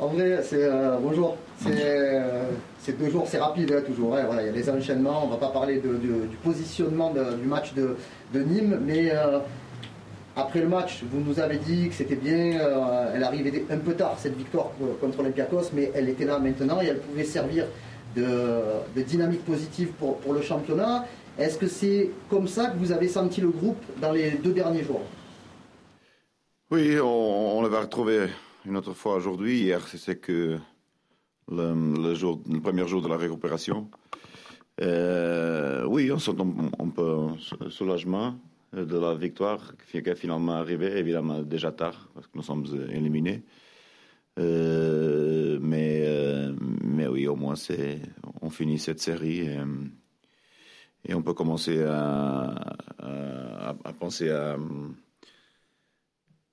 En vrai, c'est euh, bonjour. Euh, c'est deux jours, c'est rapide hein, toujours. Hein. voilà, il y a les enchaînements. On va pas parler du positionnement du match de, Nîmes, mais euh, après le match, vous nous avez dit que c'était bien. elle arrivait un peu tard cette victoire contre l'Olympiakos, mais elle était là maintenant et elle pouvait servir de, dynamique positive pour, pour le championnat. Est-ce que c'est comme ça que vous avez senti le groupe dans les deux derniers jours? Oui, on, on l'avait retrouvé une autre fois aujourd'hui. Hier, c'est que le, premier jour de la récupération. Euh, oui, on sent un, peu soulagement de la victoire qui est finalement arrivée, évidemment déjà tard, parce que nous sommes éliminés. Euh, mais, euh, mais oui, au moins, on finit cette série et, on peut commencer à, à, penser à,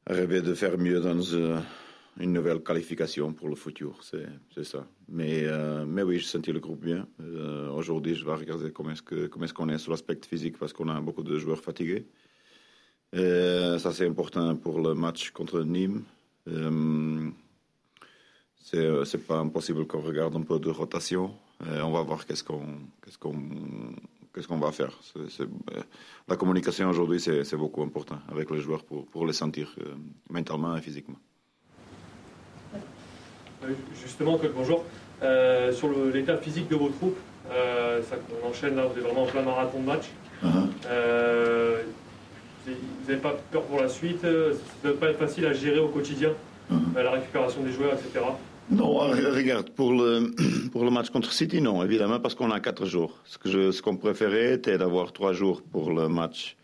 rêver de faire mieux dans une nouvelle qualification pour le futur, c'est ça. Mais, euh, mais oui, je sentis le groupe bien. Euh, aujourd'hui, je vais regarder comment est-ce qu'on est, sur l'aspect physique parce qu'on a beaucoup de joueurs fatigués. Euh, ça, c'est important pour le match contre Nîmes. c'est pas impossible qu'on regarde un peu de rotation. on va voir qu'est-ce qu'on va faire. la communication aujourd'hui, c'est beaucoup important avec les joueurs pour les sentir mentalement et physiquement. Euh, justement, que bonjour. Euh, sur l'état physique de vos troupes, euh, ça, on enchaîne là, vous êtes vraiment en plein marathon de match. Uh-huh. vous n'avez pas peur pour la suite Ça ne doit pas être facile à gérer au quotidien, uh-huh. la récupération des joueurs, etc. Non, regarde, pour le, pour le match contre City, non, évidemment, parce qu'on a quatre jours. Ce qu'on ce qu'on préférait était d'avoir trois jours pour le match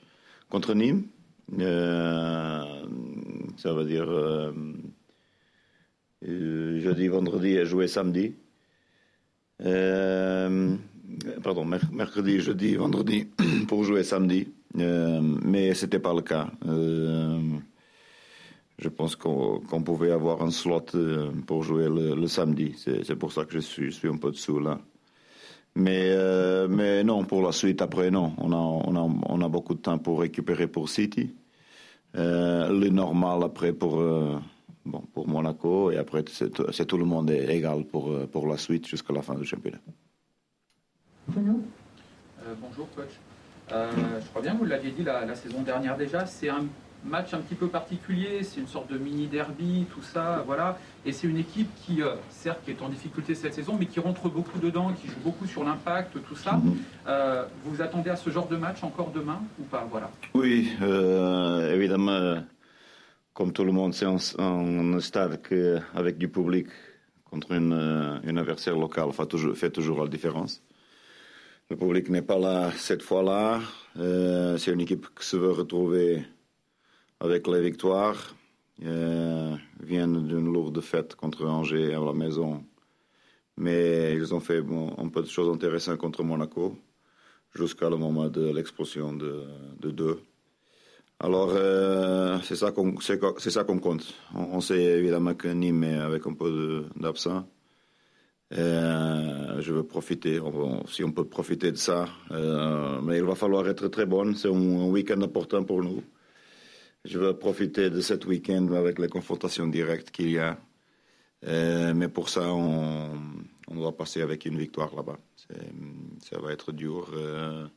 contre Nîmes. ça veut dire jeudi, vendredi et jouer samedi. Euh, pardon, mercredi, jeudi, vendredi pour jouer samedi. Euh, mais ce n'était pas le cas. je pense qu'on pouvait avoir un slot pour jouer le, samedi. C'est pour ça que je suis, un peu dessous là. Mais, non, pour la suite, après, non. On a, on a, on a beaucoup de temps pour récupérer pour City. le normal, après, pour, bon, pour Monaco. Et après, c'est tout le monde est égal pour, euh, pour la suite jusqu'à la fin du championnat. Euh, bonjour, coach. Euh, je crois bien que vous l'aviez dit la, saison dernière déjà. C'est un match un petit peu particulier. C'est une sorte de mini derby, tout ça. Voilà. Et c'est une équipe qui, certes, qui est en difficulté cette saison, mais qui rentre beaucoup dedans, qui joue beaucoup sur l'impact, tout ça. Mhm. vous vous attendez à ce genre de match encore demain ou pas? Voilà. Oui, évidemment comme tout le monde, c'est un, stade avec du public contre une, euh, un adversaire local fait toujours, fait toujours la différence. Le public n'est pas là cette fois-là. Euh, c'est une équipe qui se veut retrouver avec les victoires. Euh, viennent d'une lourde fête contre Angers à la maison. Mais ils ont fait un peu de choses intéressantes contre Monaco jusqu'à le moment de l'explosion de deux. Alors, euh, c'est ça qu'on compte. On, sait évidemment que Nîmes est avec un peu d'absent. Euh, je veux profiter, si on peut profiter de ça. Euh, mais il va falloir être très bon. C'est un, week-end important pour nous. Je veux profiter de cet week-end avec les confrontations directes qu'il y a. mais pour ça, on, on, doit passer avec une victoire là-bas. Ça va être dur. Euh,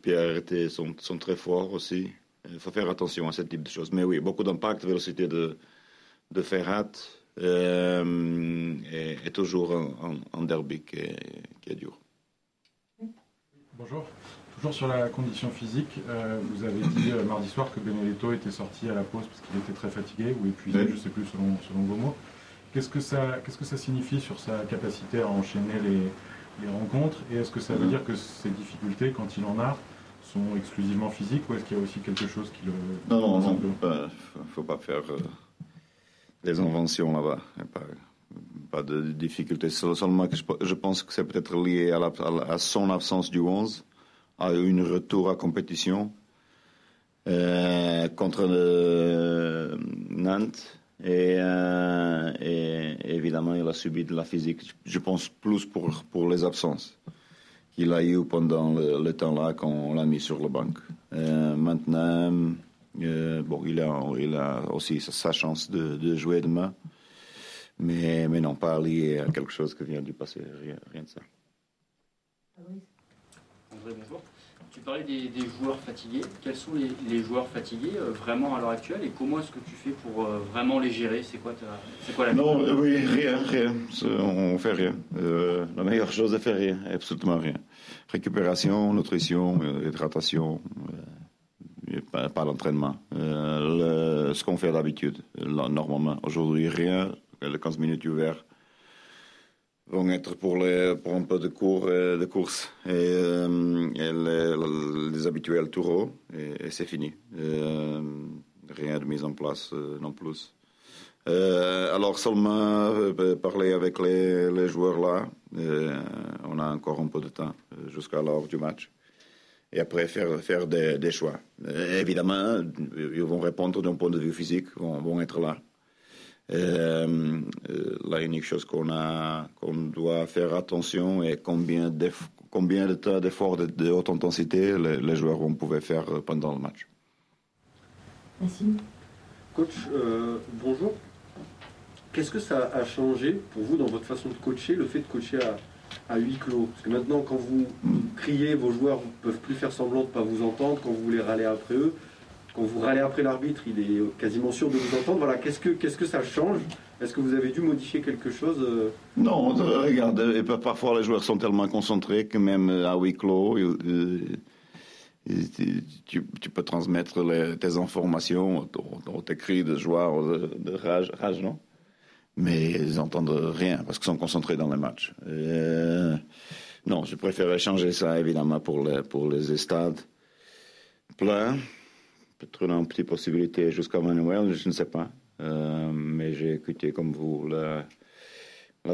Pierre sont, sont très forts aussi. Il faut faire attention à ce type de choses. Mais oui, beaucoup d'impact, vélocité de, de Ferrat euh, et, toujours un, derby qui est, dur. Bonjour. Toujours sur la condition physique, euh, vous avez dit euh, mardi soir que Benedetto était sorti à la pause parce qu'il était très fatigué ou épuisé, je ne sais plus selon, selon vos mots. Qu'est-ce que, ça, qu'est-ce que ça signifie sur sa capacité à enchaîner les, les rencontres Et est-ce que ça veut dire que ces difficultés, quand il en a, sont exclusivement physiques ou est-ce qu'il y a aussi quelque chose qui le... Non, non, non, il ne faut pas faire euh, des inventions là-bas. Pas, pas, de difficulté. Seulement que je, pense que c'est peut-être lié à, à, son absence du 11, à une retour à compétition euh, contre Nantes. Euh, et, évidemment, il a subi de la physique. Je pense plus pour, pour les absences qu'il a eu pendant le, temps-là qu'on l'a mis sur le banc. Euh, maintenant, euh, bon, il a, il aussi sa chance de, jouer demain. Mais, mais non, pas lié à quelque chose qui vient du passé, rien, rien de ça. André, bonjour. Tu parlais des, joueurs fatigués. Quels sont les, joueurs fatigués euh, vraiment à l'heure actuelle et comment est-ce que tu fais pour euh, vraiment les gérer? C'est quoi, c'est quoi la Non, euh, oui, rien, rien. On fait rien. la meilleure chose, c'est faire rien, absolument rien. Récupération, nutrition, hydratation, pas, pas l'entraînement. ce qu'on fait d'habitude, normalement. Aujourd'hui, rien. Les 15 minutes ouvertes vont être pour, les, pour un peu de cours de course et, euh, les, les, habituels taureaux et, c'est fini. Euh, rien de mise en place euh, non plus. alors seulement parler avec les, joueurs là, on a encore un peu de temps jusqu'à l'heure du match. Et après faire, faire des, choix. évidemment, ils vont répondre d'un point de vue physique, vont, vont être là. Euh, euh, la unique chose qu'on a, doit faire attention est combien de, combien de temps d'efforts de, haute intensité les, joueurs vont pouvoir faire pendant le match. Merci. Coach, euh, bonjour. Qu'est-ce que ça a changé pour vous dans votre façon de coacher, le fait de coacher à, à huis clos Parce que maintenant, quand vous criez, vos joueurs ne peuvent plus faire semblant de ne pas vous entendre, quand vous voulez râler après eux, quand vous râlez après l'arbitre, il est quasiment sûr de vous entendre. Voilà, qu'est-ce que, qu'est-ce que ça change Est-ce que vous avez dû modifier quelque chose euh? Non, regarde, parfois les joueurs sont tellement concentrés que même à huis clos, tu, peux transmettre tes informations, tes cris de joie, de, rage, rage, non? Mais ils n'entendent rien parce qu'ils sont concentrés dans les matchs. Euh, non, je préfère changer ça évidemment pour les, pour les stades pleins peut-être une petite possibilité jusqu'à Manuel, je ne sais pas. Euh, mais j'ai écouté comme vous la,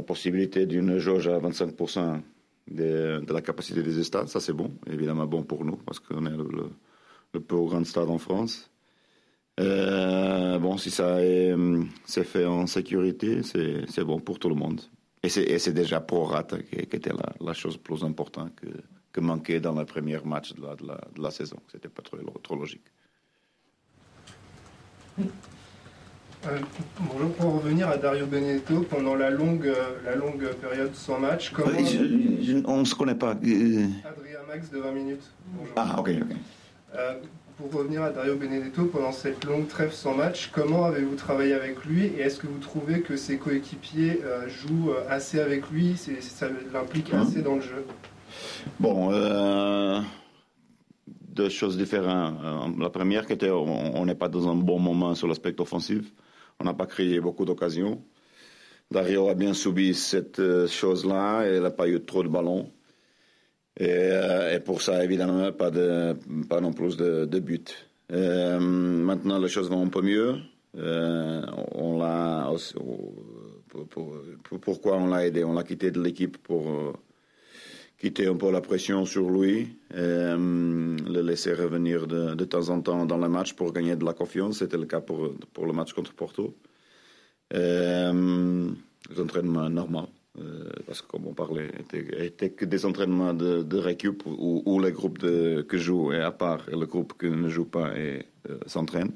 possibilité d'une jauge à 25% de, la capacité des stades. Ça, c'est bon, évidemment bon pour nous, parce qu'on est le, plus grand stade en France. Euh, bon, si ça c'est fait en sécurité, c'est bon pour tout le monde. Et c'est déjà pour Rata qui, était la, chose plus importante que, que manquait dans le premier match de la, de la, de saison. C'était pas trop, trop logique. Euh, bonjour, pour revenir à Dario Benedetto, pendant la longue, euh, la longue période sans match, comment... on ne se connaît pas. Euh. Adrien Max de 20 minutes. Bonjour. Ah, ok, ok. pour revenir à Dario Benedetto, pendant cette longue trêve sans match, comment avez-vous travaillé avec lui et est-ce que vous trouvez que ses coéquipiers jouent assez avec lui? Ça l'implique hein? assez dans le jeu Bon, deux choses différentes. La première, qui était, on n'est pas dans un bon moment sur l'aspect offensif. On n'a pas créé beaucoup d'occasions. Dario a bien subi cette euh, chose-là et il n'a pas eu trop de ballons. Et, euh, pour ça, évidemment, pas, de, pas non plus de, de buts. maintenant, les choses vont un peu mieux. on l'a, pourquoi on l'a aidé? On l'a quitté de l'équipe pour quitter un peu la pression sur lui, euh, le laisser revenir de, de, temps en temps dans le match pour gagner de la confiance. C'était le cas pour, pour le match contre Porto. Euh, les entraînements normaux, euh, parce que comme on parlait, étaient que des entraînements de, de récup où, où les groupes de, que jouent est à part et le groupe qui ne joue pas et euh, s'entraîne.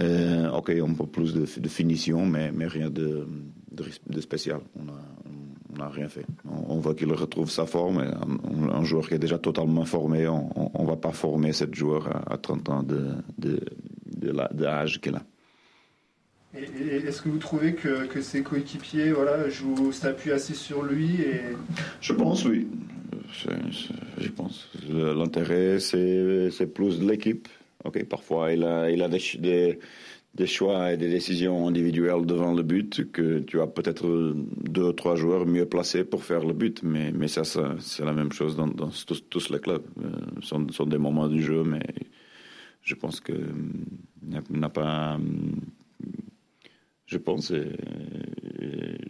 Euh, ok, un peu plus de, de finition, mais, mais rien de, spécial. On on n'a rien fait. On, voit qu'il retrouve sa forme. un, joueur qui est déjà totalement formé, on ne va pas former ce joueur à, 30 ans de, de, de l'âge qu'il a. Est-ce que vous trouvez que, que ses coéquipiers voilà, jouent, s'appuient assez sur lui et... Je pense, oui. Je pense. L'intérêt, c'est plus de l'équipe. Ok, parfois, il a, il a des, des des choix et des décisions individuelles devant le but que tu as peut-être deux ou trois joueurs mieux placés pour faire le but. Mais, mais ça, c'est la même chose dans, tous, les clubs. Ce sont, des moments du jeu, mais je pense que n'a pas. Je pense, et,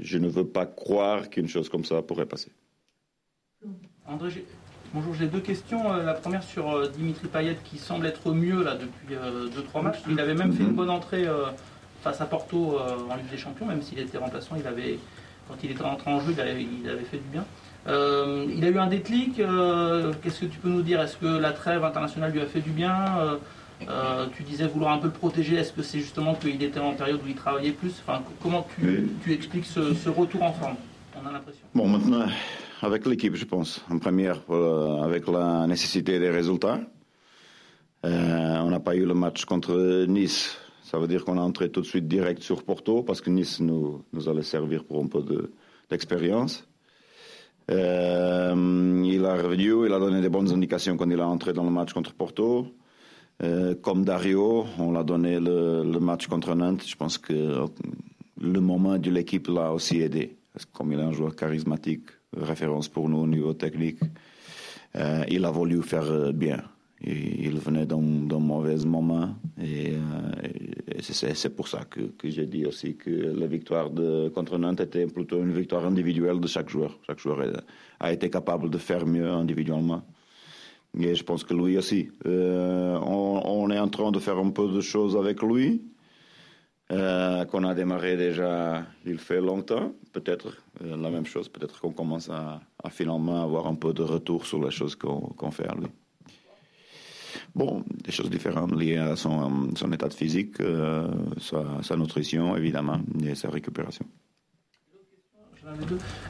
je ne veux pas croire qu'une chose comme ça pourrait passer. André, Bonjour, j'ai deux questions. Euh, la première sur euh, Dimitri Payet qui semble être mieux là depuis 2-3 euh, matchs. Il avait même fait une bonne entrée face à Porto en Ligue des Champions, même s'il était remplaçant. Il avait, quand il était rentré en jeu, il avait, fait du bien. il a eu un déclic. Qu'est-ce que tu peux nous dire? Est-ce que la trêve internationale lui a fait du bien? Euh, tu disais vouloir un peu le protéger. Est-ce que c'est justement qu'il était en période où il travaillait plus? Enfin, Comment tu, expliques ce, retour en forme? On a l'impression. Bon, maintenant, avec l'équipe, je pense. En première, euh, avec la nécessité des résultats. Euh, on n'a pas eu le match contre Nice. Ça veut dire qu'on a entré tout de suite direct sur Porto parce que Nice nous, allait servir pour un peu d'expérience. Euh, il a revenu, il a donné des bonnes indications quand il est entré dans le match contre Porto. Comme Dario, on l'a donné le, match contre Nantes. Je pense que le moment de l'équipe l'a aussi aidé. Parce que comme il est un joueur charismatique, référence pour nous au niveau technique, euh, il a voulu faire bien il venait d'un mauvais moment et, euh, c'est pour ça que, j'ai dit aussi que la victoire contre Nantes était plutôt une victoire individuelle de chaque joueur. Chaque joueur a, été capable de faire mieux individuellement. Et je pense que lui aussi. Euh, on, est en train de faire un peu de choses avec lui, euh, qu'on a démarré déjà il fait longtemps. Peut-être la même chose, peut-être qu'on commence à, finalement avoir un peu de retour sur les choses qu'on fait à lui. Bon, des choses différentes liées à son, état physique, euh, sa, nutrition évidemment et sa récupération.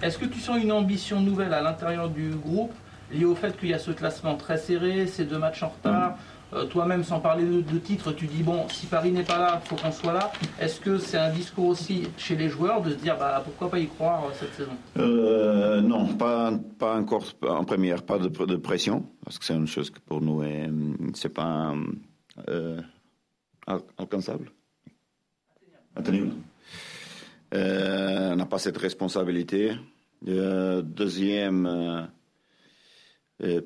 Est-ce que tu sens une ambition nouvelle à l'intérieur du groupe liée au fait qu'il y a ce classement très serré, ces deux matchs en retard euh, toi-même, sans parler de, de, titre, tu dis bon, si Paris n'est pas là, il faut qu'on soit là. Est-ce que c'est un discours aussi chez les joueurs de se dire bah, pourquoi pas y croire euh, cette saison? Euh, Non, pas, pas encore en première, pas de, de pression, parce que c'est une chose que pour nous, c'est pas euh, alcançable. Atteignable. on n'a pas cette responsabilité. deuxième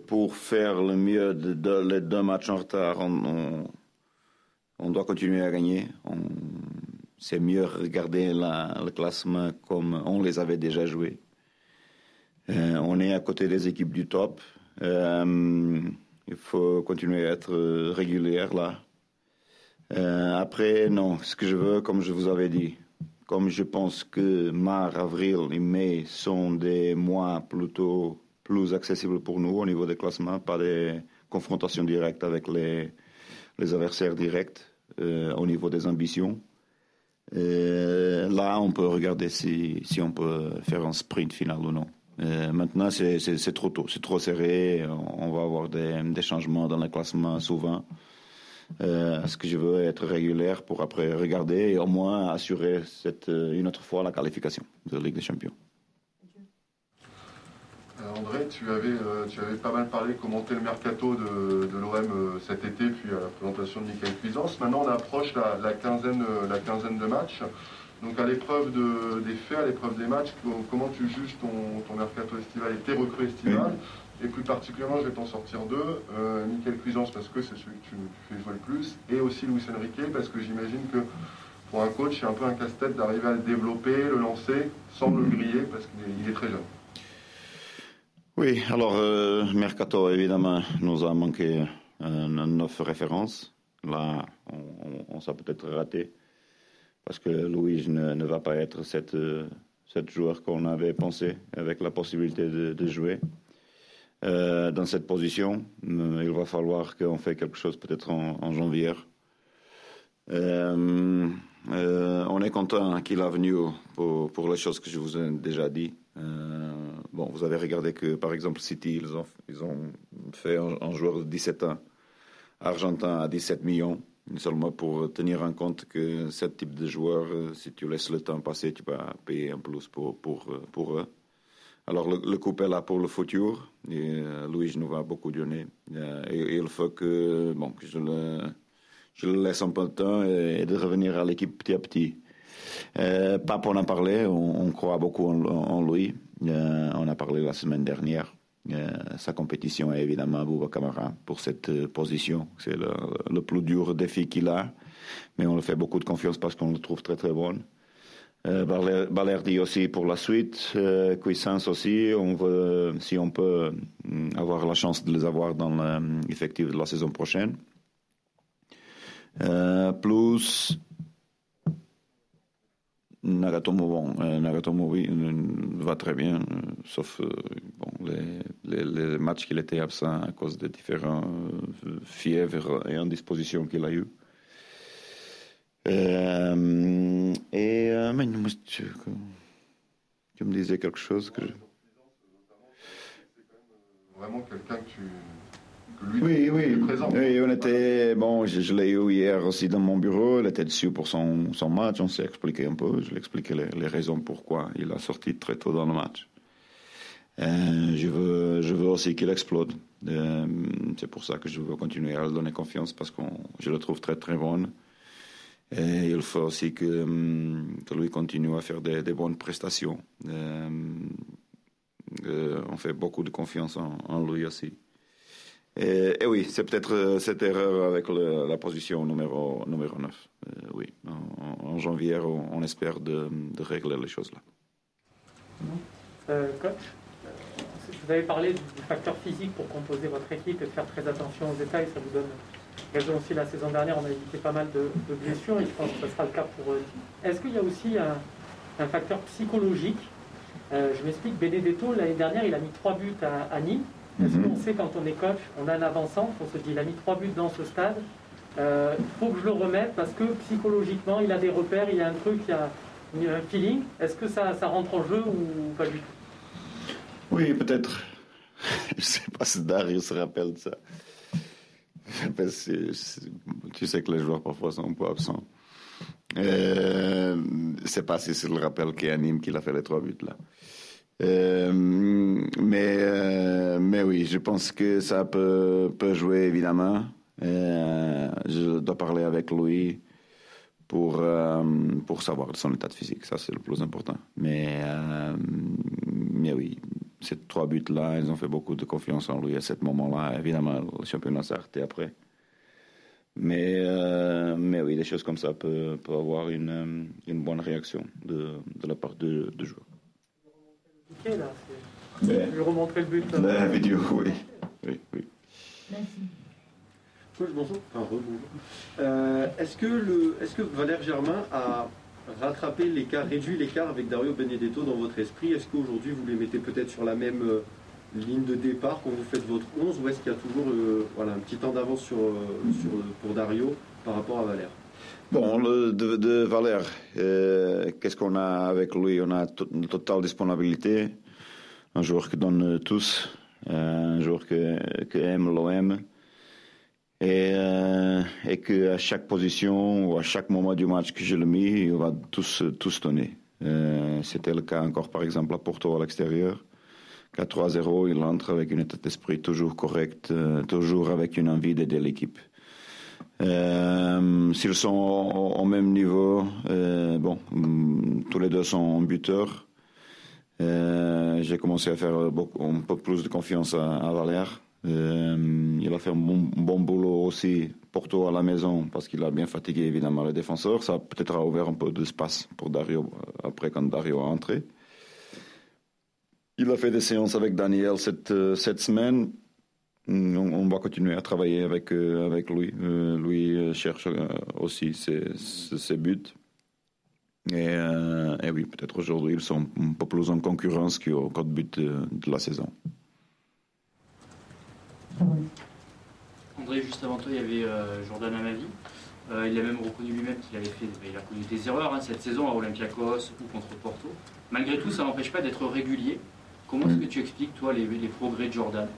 pour faire le mieux de, les deux matchs en retard, on, doit continuer à gagner. C'est mieux regarder le classement comme on les avait déjà joués. Euh, on est à côté des équipes du top. Euh, il faut continuer à être régulier là. Euh, après, non, ce que je veux, comme je vous avais dit, comme je pense que mars, avril et mai sont des mois plutôt plus accessible pour nous au niveau des classements, pas des confrontations directes avec les, adversaires directs euh, au niveau des ambitions. Euh, là, on peut regarder si, on peut faire un sprint final ou non. Euh, maintenant, c'est trop tôt, c'est trop serré. On, va avoir des, changements dans le classement souvent. ce que je veux être régulière pour après regarder et au moins assurer une autre fois la qualification de la Ligue des Champions? Euh, André, tu avais, euh, tu avais pas mal parlé, commenté le mercato de, l'OM euh, cet été, puis à la présentation de Michael Cuisance. Maintenant, on approche la, quinzaine, la quinzaine de matchs. Donc, à l'épreuve des faits, à l'épreuve des matchs, comment tu juges ton, mercato estival et tes recrues estivales? Et plus particulièrement, je vais t'en sortir deux. Michael Cuisance, parce que c'est celui que tu, fais jouer le plus, et aussi Luis Enrique, parce que j'imagine que pour un coach, c'est un peu un casse-tête d'arriver à le développer, le lancer, sans le griller, parce qu'il est très jeune. Oui, alors euh, Mercato, évidemment, nous a manqué euh, neuf références. Là, on, s'est peut-être raté parce que Louis ne, va pas être cette, euh, cette joueur qu'on avait pensé avec la possibilité de, jouer. dans cette position, il va falloir qu'on fasse quelque chose peut-être en, janvier. on est content qu'il a venu pour, les choses que je vous ai déjà dit. Euh, bon, vous avez regardé que, par exemple, City, ils ont, ils ont fait un, joueur de 17 ans, argentin à 17 millions, seulement pour tenir en compte que ce type de joueur, euh, si tu laisses le temps passer, tu vas payer un plus pour, pour, euh, pour eux. Alors, le, le couple est là pour le futur. Et, Louis nous va beaucoup donner. et, il faut que, bon, je, le, laisse un peu de temps et de revenir à l'équipe petit à petit. Euh, Pape, on a parlé, on, croit beaucoup en, lui. Euh, on a parlé la semaine dernière. Euh, sa compétition est évidemment Bouba Camara pour cette euh, position. C'est le, plus dur défi qu'il a. Mais on le fait beaucoup de confiance parce qu'on le trouve très très bon. Balerdi aussi pour la suite, euh, Cuissance aussi. On veut, si on peut avoir la chance de les avoir dans l'effectif de la saison prochaine. plus Nagatomo, bon, euh, Nagatomo, oui, va très bien, euh, sauf euh, les matchs qu'il était absent à cause des différents fièvres et indispositions qu'il a eu. et mais, tu, me disais quelque chose que Vraiment quelqu'un que tu oui, oui. oui. on était, bon, je, l'ai eu hier aussi dans mon bureau. Il était dessus pour son, son match. On s'est expliqué un peu. Je lui ai expliqué les, raisons pourquoi il a sorti très tôt dans le match. Euh, je, veux, je veux aussi qu'il explode. Euh, c'est pour ça que je veux continuer à lui donner confiance parce que je le trouve très très bon. Et il faut aussi que, que lui continue à faire des, bonnes prestations. Euh, on fait beaucoup de confiance en, en lui aussi. Et, oui, c'est peut-être euh, cette erreur avec la position numéro, numéro 9. Euh, oui, en, janvier, on, espère de, régler les choses là. Euh, coach, vous avez parlé du facteur physique pour composer votre équipe et faire très attention aux détails. Ça vous donne raison aussi. La saison dernière, on a évité pas mal de, blessures et je pense que ce sera le cas pour eux. Est-ce qu'il y a aussi un, facteur psychologique? Je m'explique, Benedetto, l'année dernière, il a mis trois buts à Nîmes. Est-ce qu'on sait quand on est coach, on a un avançant, on se dit il a mis trois buts dans ce stade, il euh, faut que je le remette parce que psychologiquement il a des repères, il y a un truc, il y a un feeling. Est-ce que ça, ça rentre en jeu ou pas du tout? Oui, peut-être. je ne sais pas si Dario se rappelle de ça. tu sais que les joueurs parfois sont un peu absents. Euh, c'est pas si c'est le rappel qui anime qu'il a fait les trois buts là. Euh, mais, euh, mais oui, je pense que ça peut, peut jouer évidemment. Euh, je dois parler avec lui pour, pour savoir son état de physique. Ça, c'est le plus important. Mais, mais oui, ces trois buts-là, ils ont fait beaucoup de confiance en lui à ce moment-là. Évidemment, le championnat s'est arrêté après. Mais, mais oui, des choses comme ça peuvent, avoir une, une bonne réaction de, de la part de, de joueurs là. Je vais remontrer le but. La vidéo, oui. oui, oui. Merci. bonjour. Enfin, euh, est-ce que, le, est-ce que Valère Germain a rattrapé l'écart, réduit l'écart avec Dario Benedetto dans votre esprit? Est-ce qu'aujourd'hui vous les mettez peut-être sur la même euh, ligne de départ quand vous faites votre 11 ou est-ce qu'il y a toujours euh, voilà, un petit temps d'avance sur, sur, pour Dario par rapport à Valère? Bon, de, de Valère, qu'est-ce qu'on a avec lui? On a une totale disponibilité un joueur qui donne tous, un joueur que, aime l'OM et, euh, qu'à chaque position ou à chaque moment du match que je le mis, il va tous, donner. Euh, c'était le cas encore par exemple à Porto à l'extérieur. 4-3-0, il entre avec une état d'esprit toujours correct, euh, toujours avec une envie d'aider l'équipe. S'ils sont au, même niveau, bon, tous les deux sont buteurs. Euh, j'ai commencé à faire beaucoup, un peu plus de confiance à, Valère. Euh, il a fait un bon, boulot aussi, Porto à la maison, parce qu'il a bien fatigué évidemment les défenseurs. Ça peut-être a ouvert un peu d'espace pour Dario euh, après quand Dario a entré. Il a fait des séances avec Daniel cette semaine. On, va continuer à travailler avec, avec lui. lui cherche aussi ses, ses buts. Euh, et, oui, peut-être aujourd'hui, ils sont un peu plus en concurrence qu'au code but de, la saison. André, juste avant toi, il y avait euh, Jordan Amavi. Euh, il a même reconnu lui-même qu'il avait fait il a connu des erreurs hein, cette saison à Olympiakos ou contre Porto. Malgré tout, ça n'empêche pas d'être régulier. Comment est-ce que tu expliques, toi, les, progrès de Jordan?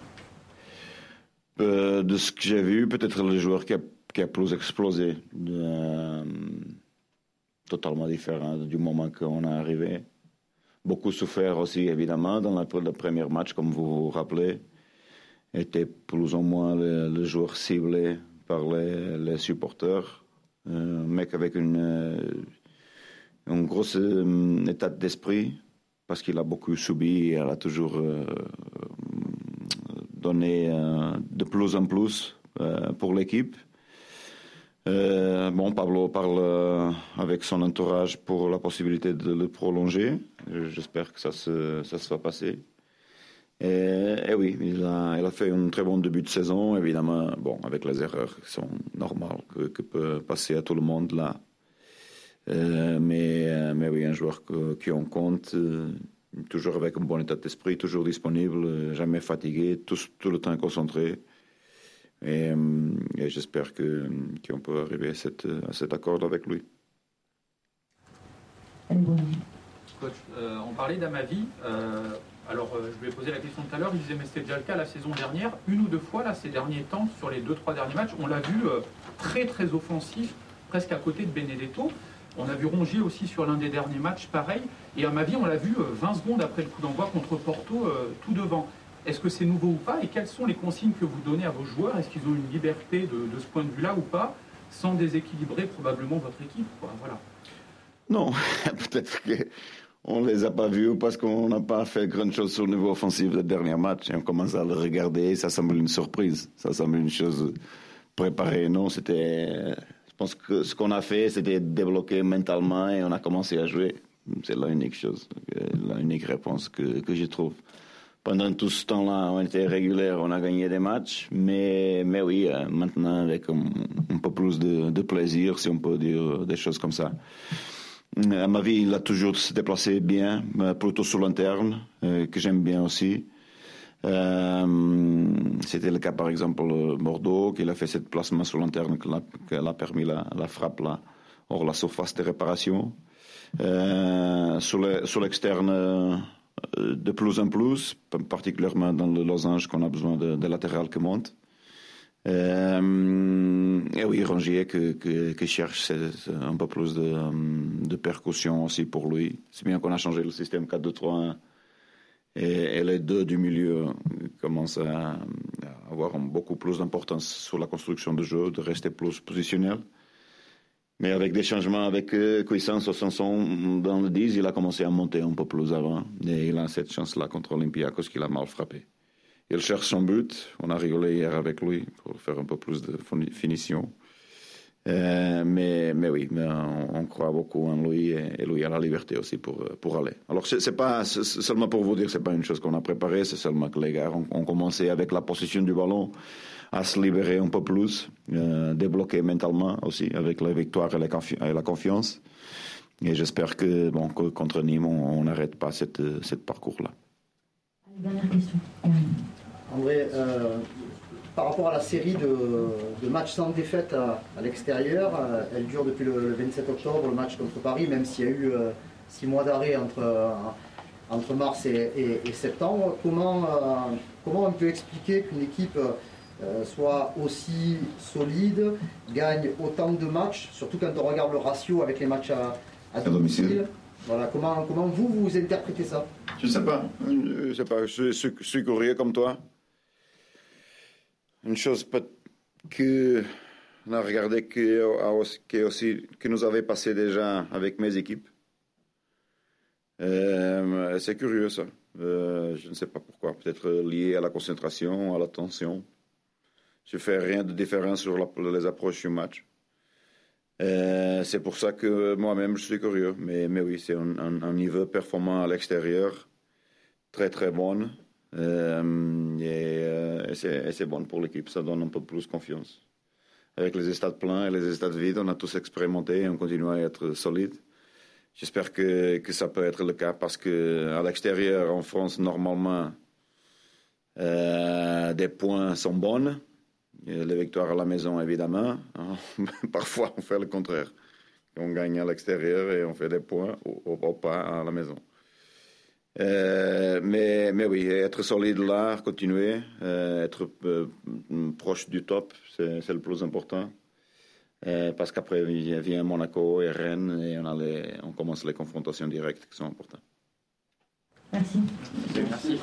De ce que j'ai vu, peut-être le joueur qui a, plus explosé totalement différent du moment qu'on est arrivé. Beaucoup souffert aussi, évidemment, dans le premier match, comme vous vous rappelez. Était plus ou moins le, joueur ciblé par les, supporters. Un mec avec une, euh, grosse euh, état d'esprit, parce qu'il a beaucoup subi, il a toujours euh, donné de plus en plus pour l'équipe. Euh, bon, Pablo parle euh, avec son entourage pour la possibilité de le prolonger. J'espère que ça se, ça se va passer. Et, oui, il a, fait un très bon début de saison, évidemment, bon, avec les erreurs qui sont normales, que, peut passer à tout le monde là. Euh, mais, mais oui, un joueur qui en compte, toujours avec un bon état d'esprit, toujours disponible, jamais fatigué, tout, tout le temps concentré. Et, j'espère qu'on peut arriver à, cette, à cet accord avec lui. Coach, on parlait d'Amavi. Alors, euh, je lui ai posé la question tout à l'heure, il disait, mais c'était déjà le cas la saison dernière, une ou deux fois, là, ces derniers temps, sur les deux, trois derniers matchs, on l'a vu euh, très, très offensif, presque à côté de Benedetto. On a vu Rongier aussi sur l'un des derniers matchs, pareil. Et à ma vie, on l'a vu 20 euh, secondes après le coup d'envoi contre Porto, tout devant. Est-ce que c'est nouveau ou pas? Et quelles sont les consignes que vous donnez à vos joueurs? Est-ce qu'ils ont une liberté de, ce point de vue-là ou pas? Sans déséquilibrer probablement votre équipe voilà. Non, peut-être que on ne les a pas vus parce qu'on n'a pas fait grand chose sur le niveau offensif le dernier match. Et on commence à le regarder, ça semble une surprise. Ça semble une chose préparée. Non, c'était. Je pense que ce qu'on a fait, c'était débloquer mentalement et on a commencé à jouer. C'est la unique chose, la unique réponse que, que je trouve. Pendant tout ce temps-là, on était réguliers, on a gagné des matchs, mais, mais oui, euh, maintenant avec un, un peu plus de, de plaisir, si on peut dire des choses comme ça. À ma vie, il a toujours se déplacé bien, plutôt sur l'interne, euh, que j'aime bien aussi. Euh, c'était le cas par exemple Bordeaux, qu'il a fait ce placement sur l'interne qui a permis la, frappe là, hors la surface de réparation. Euh, sur l'externe, de plus en plus, particulièrement dans le losange qu'on a besoin de, de latéral qui monte. Euh, et oui, Rongier qui, cherche un peu plus de, de, percussion aussi pour lui. C'est bien qu'on a changé le système 4-2-3-1 et, les deux du milieu commencent à, avoir beaucoup plus d'importance sur la construction de jeu, de rester plus positionnel. Mais avec des changements, avec euh, Cuisance Sanson dans le 10, il a commencé à monter un peu plus avant. Et il a cette chance-là contre Olympiakos qu'il a mal frappé. Il cherche son but. On a rigolé hier avec lui pour faire un peu plus de finition. Euh, mais, mais oui, mais on, croit beaucoup en lui et, lui a la liberté aussi pour, pour aller. Alors, c'est pas seulement pour vous dire, c'est pas une chose qu'on a préparée, c'est seulement que les gars ont, commencé avec la possession du ballon à se libérer un peu plus, euh, débloquer mentalement aussi avec la victoire et la, et la confiance. Et j'espère que, bon, contre Nîmes, on n'arrête pas cette, cette parcours-là. Dernière question. André, euh, par rapport à la série de, matchs sans défaite à, l'extérieur, euh, elle dure depuis le, 27 octobre, le match contre Paris, même s'il y a eu euh, six mois d'arrêt entre, entre mars et, septembre. Comment, comment on peut expliquer qu'une équipe soit aussi solide, gagne autant de matchs, surtout quand on regarde le ratio avec les matchs à, domicile. Voilà, comment, comment vous, vous interprétez ça? Je ne sais pas. Je sais pas. Je, suis curieux comme toi. Une chose que on a regardé que, aussi, que nous avait passé déjà avec mes équipes. Euh, c'est curieux ça. Euh, je ne sais pas pourquoi. Peut-être lié à la concentration, à l'attention. Je fais rien de différent sur les approches du match. Euh, c'est pour ça que moi-même je suis curieux. Mais, mais oui, c'est un, niveau performant à l'extérieur, très très bon. Euh, euh, et, c'est bon pour l'équipe, ça donne un peu plus confiance. Avec les stades pleins et les stades vides, on a tous expérimenté et on continue à être solide. J'espère que, que, ça peut être le cas parce que à l'extérieur, en France, normalement, euh, des points sont bonnes. Les victoires à la maison, évidemment. Parfois, on fait le contraire. On gagne à l'extérieur et on fait des points ou pas à la maison. Euh, mais, mais oui, être solide là, continuer, euh, être euh, proche du top, c'est le plus important. parce qu'après vient Monaco et Rennes et on, a les, on commence les confrontations directes qui sont importantes. Merci.